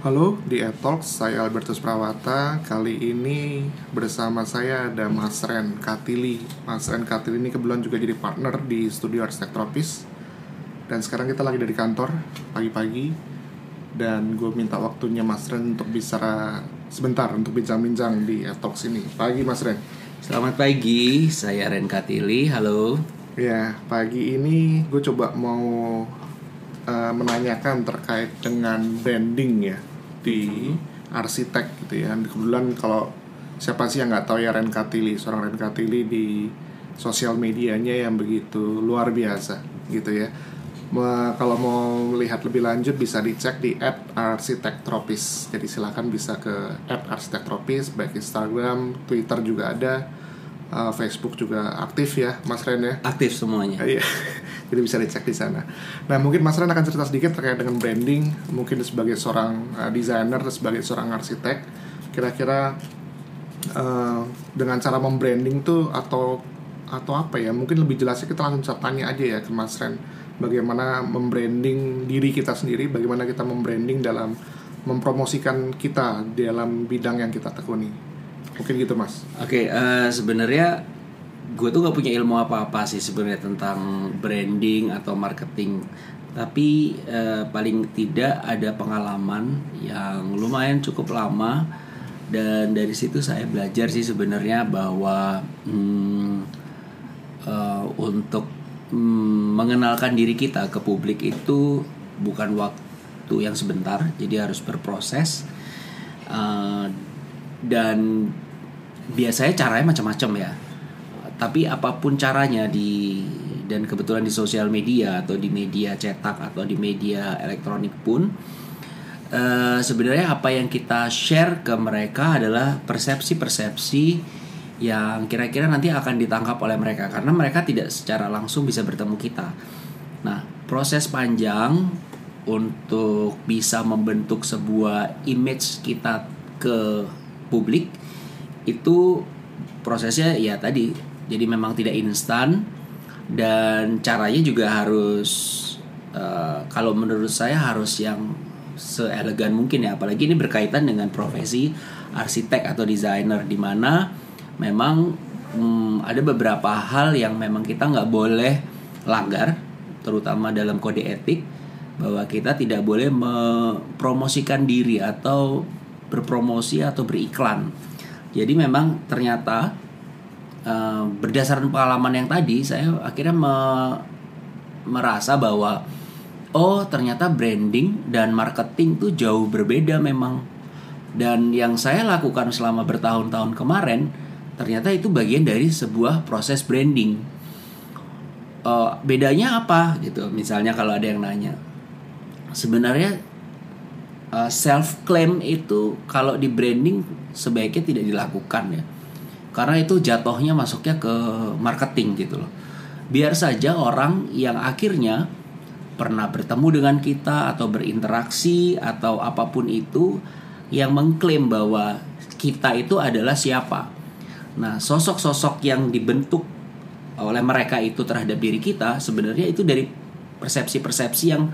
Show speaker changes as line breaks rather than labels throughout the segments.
Halo, di Etalks, saya Albertus Prawata. Kali ini bersama saya ada Mas Ren Katili. Mas Ren Katili ini kebetulan juga jadi partner di studio Arsitek Tropis. Dan sekarang kita lagi dari kantor, pagi-pagi. Dan gue minta waktunya Mas Ren untuk bisa sebentar untuk bincang-bincang di Etalks ini. Pagi Mas Ren.
Selamat pagi, saya Ren Katili, halo.
Ya, pagi ini gue coba mau uh, menanyakan terkait dengan branding ya di arsitek gitu ya. Kebetulan kalau siapa sih yang nggak tahu ya Ren Katili seorang Ren Katili di sosial medianya yang begitu luar biasa gitu ya. Kalau mau melihat lebih lanjut bisa dicek di @arsitek_tropis jadi silahkan bisa ke @arsitek_tropis baik Instagram Twitter juga ada uh, Facebook juga aktif ya Mas Ren ya?
Aktif semuanya.
Iya. Jadi bisa dicek di sana. Nah mungkin Mas Ren akan cerita sedikit terkait dengan branding. Mungkin sebagai seorang uh, desainer sebagai seorang arsitek kira-kira uh, dengan cara membranding tuh atau atau apa ya? Mungkin lebih jelasnya kita langsung tanya aja ya ke Mas Ren. Bagaimana membranding diri kita sendiri bagaimana kita membranding dalam mempromosikan kita dalam bidang yang kita tekuni mungkin gitu mas.
Oke okay, uh, eh, sebenarnya gue tuh gak punya ilmu apa-apa sih sebenarnya tentang branding atau marketing. Tapi uh, paling tidak ada pengalaman yang lumayan cukup lama. Dan dari situ saya belajar sih sebenarnya bahwa hmm, uh, untuk hmm, mengenalkan diri kita ke publik itu bukan waktu yang sebentar. Jadi harus berproses uh, dan biasanya caranya macam-macam ya tapi apa pun caranya di dan kebetulan di sosial media atau di media cetak atau di media elektronik pun uh, sebenarnya apa yang kita share ke mereka adalah persepsi-persepsi yang kira-kira nanti akan ditangkap oleh mereka karena mereka tidak secara langsung bisa bertemu kita. Nah, proses panjang untuk bisa membentuk sebuah image kita ke publik itu prosesnya ya tadi jadi memang tidak instan dan caranya juga harus uh, kalau menurut saya harus yang seelegan mungkin ya apalagi ini berkaitan dengan profesi arsitek atau desainer di mana memang hmm, ada beberapa hal yang memang kita nggak boleh langgar terutama dalam kode etik bahwa kita tidak boleh mempromosikan diri atau berpromosi atau beriklan jadi memang ternyata uh, berdasarkan pengalaman yang tadi saya akhirnya me merasa bahwa oh ternyata branding dan marketing tuh jauh berbeda memang. Dan yang saya lakukan selama bertahun-tahun kemarin ternyata itu bagian dari sebuah proses branding. Uh, bedanya apa gitu? Misalnya kalau ada yang nanya, sebenarnya uh, eh, self claim itu kalau di branding sebaiknya tidak dilakukan ya karena itu jatuhnya masuknya ke marketing gitu loh biar saja orang yang akhirnya pernah bertemu dengan kita atau berinteraksi atau apa pun itu yang mengklaim bahwa kita itu adalah siapa. Nah, sosok-sosok yang dibentuk oleh mereka itu terhadap diri kita sebenarnya itu dari persepsi-persepsi yang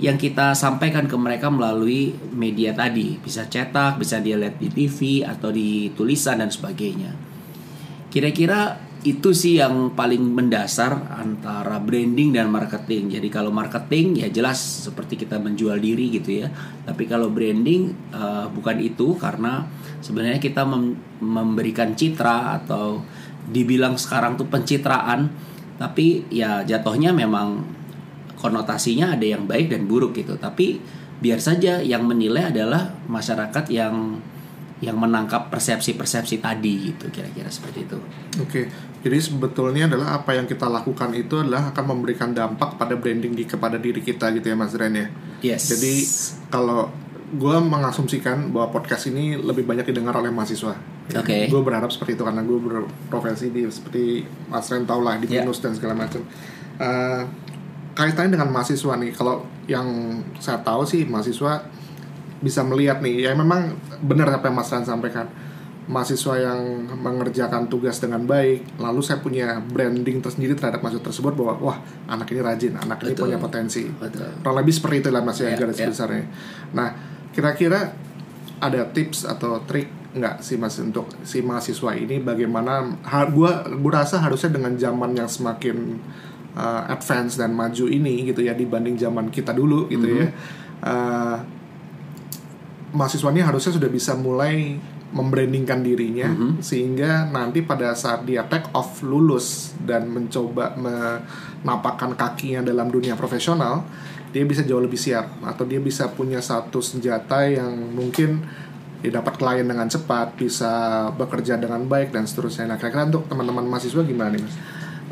yang kita sampaikan ke mereka melalui media tadi bisa cetak bisa dia lihat di TV atau di tulisan dan sebagainya kira-kira itu sih yang paling mendasar antara branding dan marketing. Jadi kalau marketing ya jelas seperti kita menjual diri gitu ya. Tapi kalau branding uh, bukan itu karena sebenarnya kita mem memberikan citra atau dibilang sekarang tuh pencitraan. Tapi ya jatuhnya memang konotasinya ada yang baik dan buruk gitu tapi biar saja yang menilai adalah masyarakat yang yang menangkap persepsi-persepsi tadi gitu kira-kira seperti itu.
Oke, jadi sebetulnya adalah apa yang kita lakukan itu adalah akan memberikan dampak pada branding di kepada diri kita gitu ya Mas Ren ya.
Yes.
Jadi kalau gue mengasumsikan bahwa podcast ini lebih banyak didengar oleh mahasiswa.
Oke. Okay.
Gue berharap seperti itu karena gue berprofesi di seperti Mas Ren tau lah di yeah. dan segala macam. Uh, kaitannya dengan mahasiswa nih. Kalau yang saya tahu sih mahasiswa bisa melihat nih. Ya memang benar apa yang Mas Ran sampaikan. Mahasiswa yang mengerjakan tugas dengan baik lalu saya punya branding tersendiri terhadap mahasiswa tersebut bahwa wah anak ini rajin anak Betul. ini punya potensi. Kurang lebih seperti itu lah mas ya, ya garis ya. besarnya. Nah kira-kira ada tips atau trik nggak sih mas untuk si mahasiswa ini? Bagaimana gua gua rasa harusnya dengan zaman yang semakin uh, advance dan maju ini gitu ya dibanding zaman kita dulu gitu ya. Uh, mahasiswa ini harusnya sudah bisa mulai membrandingkan dirinya sehingga nanti pada saat dia take off lulus dan mencoba menapakkan kakinya dalam dunia profesional dia bisa jauh lebih siap atau dia bisa punya satu senjata yang mungkin dia dapat klien dengan cepat bisa bekerja dengan baik dan seterusnya. Nah kira-kira untuk teman-teman mahasiswa gimana nih mas?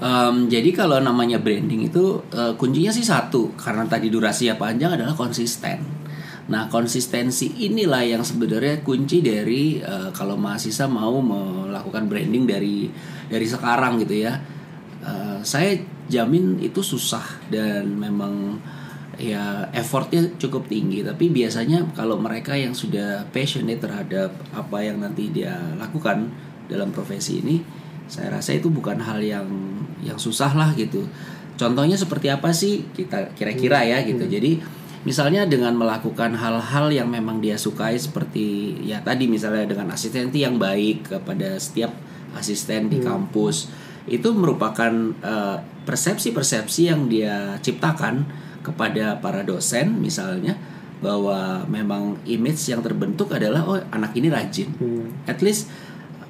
Em, jadi kalau namanya branding itu eh, kuncinya sih satu karena tadi durasinya panjang adalah konsisten. Nah konsistensi inilah yang sebenarnya kunci dari eh, kalau mahasiswa mau melakukan branding dari dari sekarang gitu ya. Eh, saya jamin itu susah dan memang ya effortnya cukup tinggi tapi biasanya kalau mereka yang sudah passionate terhadap apa yang nanti dia lakukan dalam profesi ini saya rasa itu bukan hal yang yang susah lah gitu. Contohnya seperti apa sih kita kira-kira ya gitu. Jadi misalnya dengan melakukan hal-hal yang memang dia sukai seperti ya tadi misalnya dengan asistenti yang baik kepada setiap asisten di kampus itu merupakan eh, persepsi-persepsi yang dia ciptakan kepada para dosen misalnya bahwa memang image yang terbentuk adalah oh anak ini rajin. At least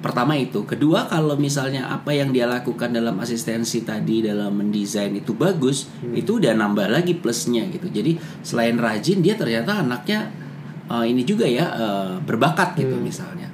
pertama itu. Kedua kalau misalnya apa yang dia lakukan dalam asistensi tadi dalam mendesain itu bagus itu udah nambah lagi plusnya gitu. Jadi selain rajin dia ternyata anaknya eh, ini juga ya eh, berbakat gitu misalnya.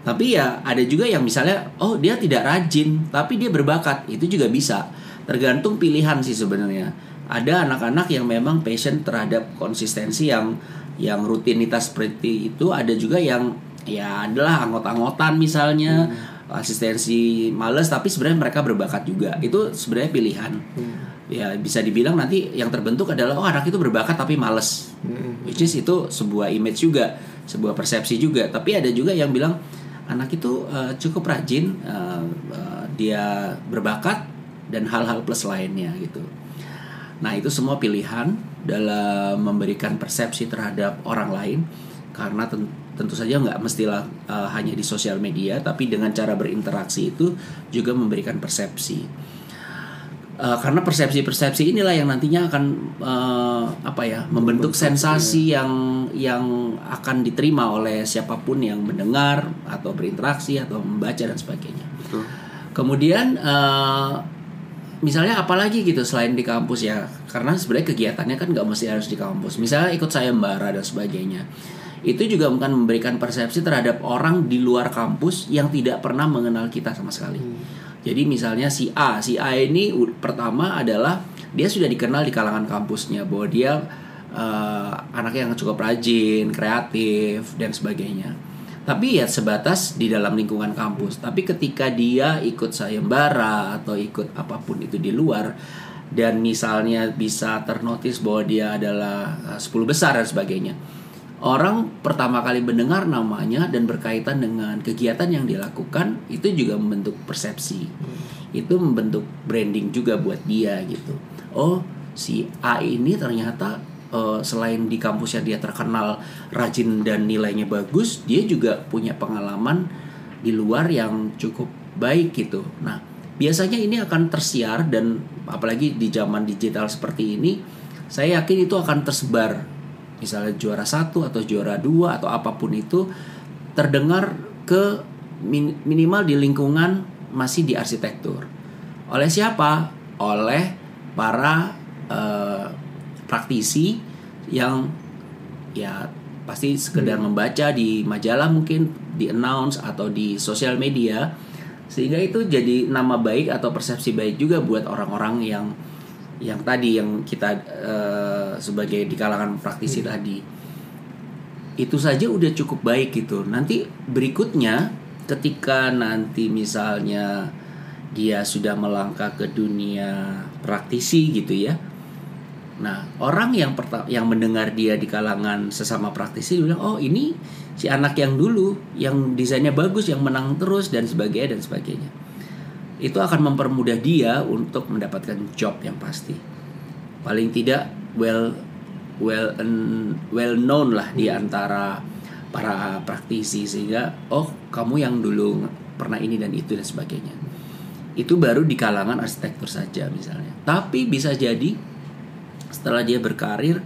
Tapi ya ada juga yang misalnya oh dia tidak rajin tapi dia berbakat. Itu juga bisa. Tergantung pilihan sih sebenarnya. Ada anak-anak yang memang passion terhadap konsistensi yang yang rutinitas seperti itu. Ada juga yang ya adalah anggot-anggotan misalnya. Asistensi males tapi sebenarnya mereka berbakat juga. Itu sebenarnya pilihan. Ya bisa dibilang nanti yang terbentuk adalah oh anak itu berbakat tapi males. Which is itu sebuah image juga sebuah persepsi juga. Tapi ada juga yang bilang anak itu eh, cukup rajin eh, eh, dia berbakat dan hal-hal plus lainnya gitu. Nah, itu semua pilihan dalam memberikan persepsi terhadap orang lain karena tentu saja nggak mestilah uh, hanya di sosial media, tapi dengan cara berinteraksi itu juga memberikan persepsi. Uh, karena persepsi-persepsi inilah yang nantinya akan uh, apa ya membentuk sensasi yang yang akan diterima oleh siapa pun yang mendengar atau berinteraksi atau membaca dan sebagainya.
Betul.
Kemudian eh, misalnya apalagi gitu selain di kampus ya, karena sebenarnya kegiatannya kan nggak mesti harus di kampus. Misalnya ikut sayembara dan sebagainya. Itu juga akan memberikan persepsi terhadap orang di luar kampus yang tidak pernah mengenal kita sama sekali. Jadi misalnya si A, si A ini pertama adalah dia sudah dikenal di kalangan kampusnya bahwa dia eh, anak yang cukup rajin, kreatif dan sebagainya. Tapi ya sebatas di dalam lingkungan kampus. Tapi ketika dia ikut sayembara atau ikut apa pun itu di luar dan misalnya bisa ternotis bahwa dia adalah eh, 10 besar dan sebagainya. Orang pertama kali mendengar namanya dan berkaitan dengan kegiatan yang dilakukan itu juga membentuk persepsi. Itu membentuk branding juga buat dia gitu. Oh, si A ini ternyata eh, selain di kampusnya dia terkenal rajin dan nilainya bagus, dia juga punya pengalaman di luar yang cukup baik gitu. Nah, biasanya ini akan tersiar dan apalagi di zaman digital seperti ini, saya yakin itu akan tersebar. Misalnya juara satu atau juara dua atau apa pun itu terdengar ke min- minimal di lingkungan masih di arsitektur. Oleh siapa? Oleh para eh, praktisi yang ya pasti sekedar membaca di majalah mungkin di announce atau di sosial media sehingga itu jadi nama baik atau persepsi baik juga buat orang-orang yang yang tadi yang kita eh, sebagai di kalangan praktisi tadi itu saja udah cukup baik gitu nanti berikutnya ketika nanti misalnya dia sudah melangkah ke dunia praktisi gitu ya Nah, orang yang yang mendengar dia di kalangan sesama praktisi bilang, "Oh, ini si anak yang dulu yang desainnya bagus, yang menang terus dan sebagainya dan sebagainya." Itu akan mempermudah dia untuk mendapatkan job yang pasti. Paling tidak well well well known lah di antara para praktisi sehingga oh kamu yang dulu pernah ini dan itu dan sebagainya. Itu baru di kalangan arsitektur saja misalnya. Tapi bisa jadi setelah dia berkarir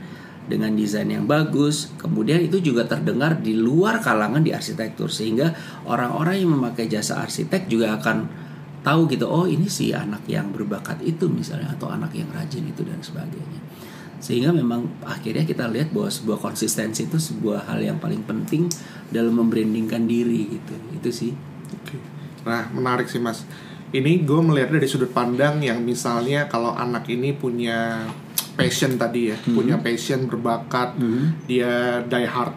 dengan desain yang bagus kemudian itu juga terdengar di luar kalangan di arsitektur. Sehingga orang-orang yang memakai jasa arsitek juga akan tahu gitu oh ini sih anak yang berbakat itu misalnya atau anak yang rajin itu dan sebagainya sehingga memang akhirnya kita lihat bahwa sebuah konsistensi itu sebuah hal yang paling penting dalam membrandingkan diri gitu. Itu sih.
Oke. Nah, menarik sih Mas. Ini gue melihat dari sudut pandang yang misalnya kalau anak ini punya passion tadi ya, punya passion berbakat, dia die hard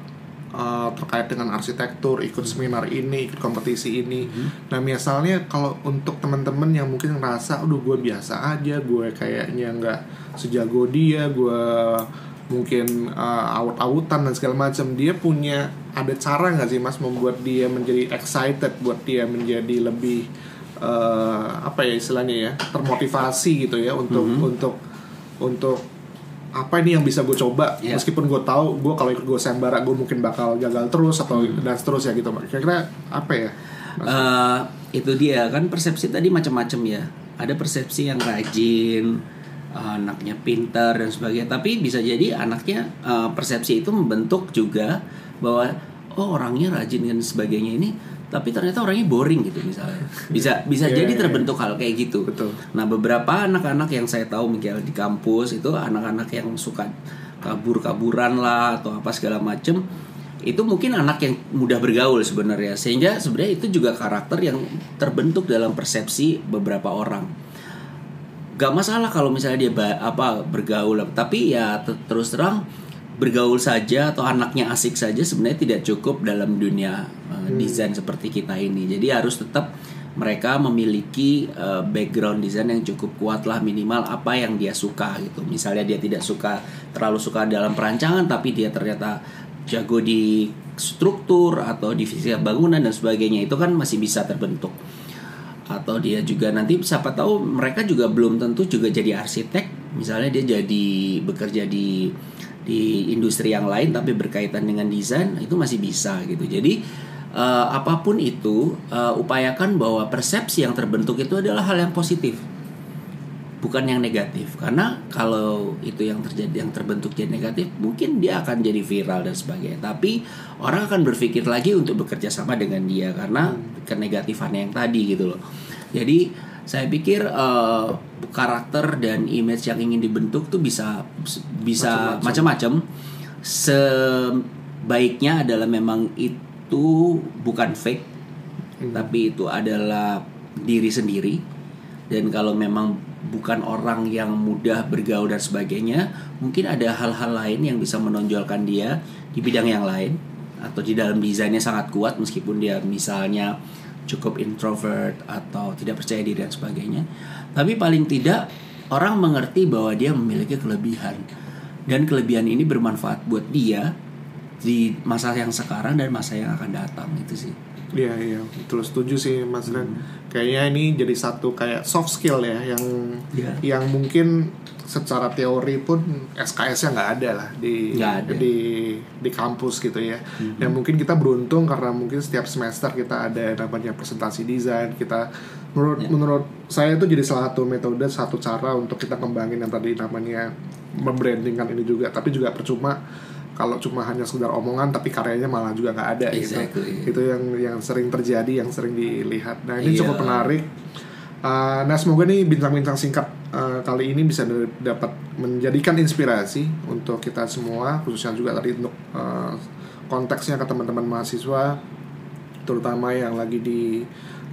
uh, terkait dengan arsitektur, ikut seminar ini, ikut kompetisi ini. Nah, misalnya kalau untuk teman-teman yang mungkin ngerasa, aduh gue biasa aja, gue kayaknya nggak sejago dia, gue mungkin uh, awut-awutan dan segala macam dia punya ada cara nggak sih mas membuat dia menjadi excited buat dia menjadi lebih uh, apa ya istilahnya ya termotivasi gitu ya untuk untuk untuk apa ini yang bisa gue coba?
Iya.
meskipun gue tahu gue kalau ikut gue sembara gue mungkin bakal gagal terus atau dan seterusnya gitu kira-kira apa ya?
Eh, itu dia. Kan persepsi tadi macam-macam ya. Ada persepsi yang rajin anaknya pintar dan sebagainya. Tapi bisa jadi anaknya eh, persepsi itu membentuk juga bahwa oh orangnya rajin dan sebagainya ini tapi ternyata orangnya boring gitu misalnya. Bisa bisa
Iya,
jadi
iya,
terbentuk hal kayak gitu.
Betul.
nah beberapa anak-anak yang saya tahu misalnya di kampus itu anak-anak yang suka kabur-kaburan lah atau apa segala macem itu mungkin anak yang mudah bergaul sebenarnya. Sehingga sebenarnya itu juga karakter yang terbentuk dalam persepsi beberapa orang. Gak masalah kalau misalnya dia apa bergaul. Tapi ya te- terus terang bergaul saja atau anaknya asik saja sebenarnya tidak cukup dalam dunia uh, desain seperti kita ini. Jadi harus tetap mereka memiliki uh, background desain yang cukup kuat lah minimal apa yang dia suka gitu. Misalnya dia tidak suka terlalu suka dalam perancangan tapi dia ternyata jago di struktur atau divisi bangunan dan sebagainya itu kan masih bisa terbentuk. Atau dia juga nanti siapa tahu mereka juga belum tentu juga jadi arsitek. Misalnya dia jadi bekerja di di industri yang lain tapi berkaitan dengan desain itu masih bisa gitu. Jadi eh, apa pun itu eh, upayakan bahwa persepsi yang terbentuk itu adalah hal yang positif bukan yang negatif. Karena kalau itu yang terjadi yang terbentuk jadi negatif mungkin dia akan jadi viral dan sebagainya. Tapi orang akan berpikir lagi untuk bekerja sama dengan dia karena kenegatifannya yang tadi gitu loh. Jadi saya pikir eh, karakter dan image yang ingin dibentuk tuh bisa bisa macam-macam. sebaiknya adalah memang itu bukan fake tapi itu adalah diri sendiri. Dan kalau memang bukan orang yang mudah bergaul dan sebagainya mungkin ada hal-hal lain yang bisa menonjolkan dia di bidang yang lain atau di dalam desainnya sangat kuat meskipun dia misalnya cukup introvert atau tidak percaya diri dan sebagainya. Tapi paling tidak orang mengerti bahwa dia memiliki kelebihan. Dan kelebihan ini bermanfaat buat dia di masa yang sekarang dan masa yang akan datang itu sih
Iya iya betul setuju sih Mas Ren. Kayaknya ini jadi satu kayak soft skill ya yang
Iya.
yang mungkin secara teori pun SKS-nya nggak ada lah di
ada.
di di kampus gitu ya. Dan mungkin kita beruntung karena mungkin setiap semester kita ada namanya presentasi desain kita menurut menurut saya itu jadi salah satu metode satu cara untuk kita kembangin yang tadi namanya membrandingkan ini juga tapi juga percuma kalau cuma hanya sekedar omongan tapi karyanya malah juga nggak ada
Exactly.
gitu itu yang yang sering terjadi yang sering dilihat nah ini
Iya.
cukup menarik Uh, nah semoga nih bincang-bincang singkat uh, kali ini bisa da- dapat menjadikan inspirasi untuk kita semua khususnya juga tadi untuk uh, konteksnya ke teman-teman mahasiswa terutama yang lagi di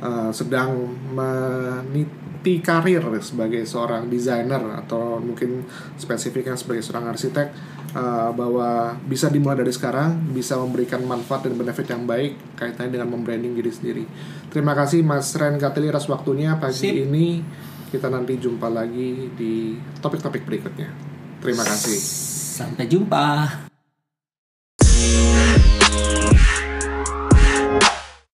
uh, sedang meniti karir sebagai seorang desainer atau mungkin spesifiknya sebagai seorang arsitek uh, bahwa bisa dimulai dari sekarang bisa memberikan manfaat dan benefit yang baik kaitannya dengan membranding diri sendiri. Terima kasih Mas Ren Katili atas waktunya pagi
Sip.
ini. Kita nanti jumpa lagi di topik-topik berikutnya. Terima kasih.
sampai jumpa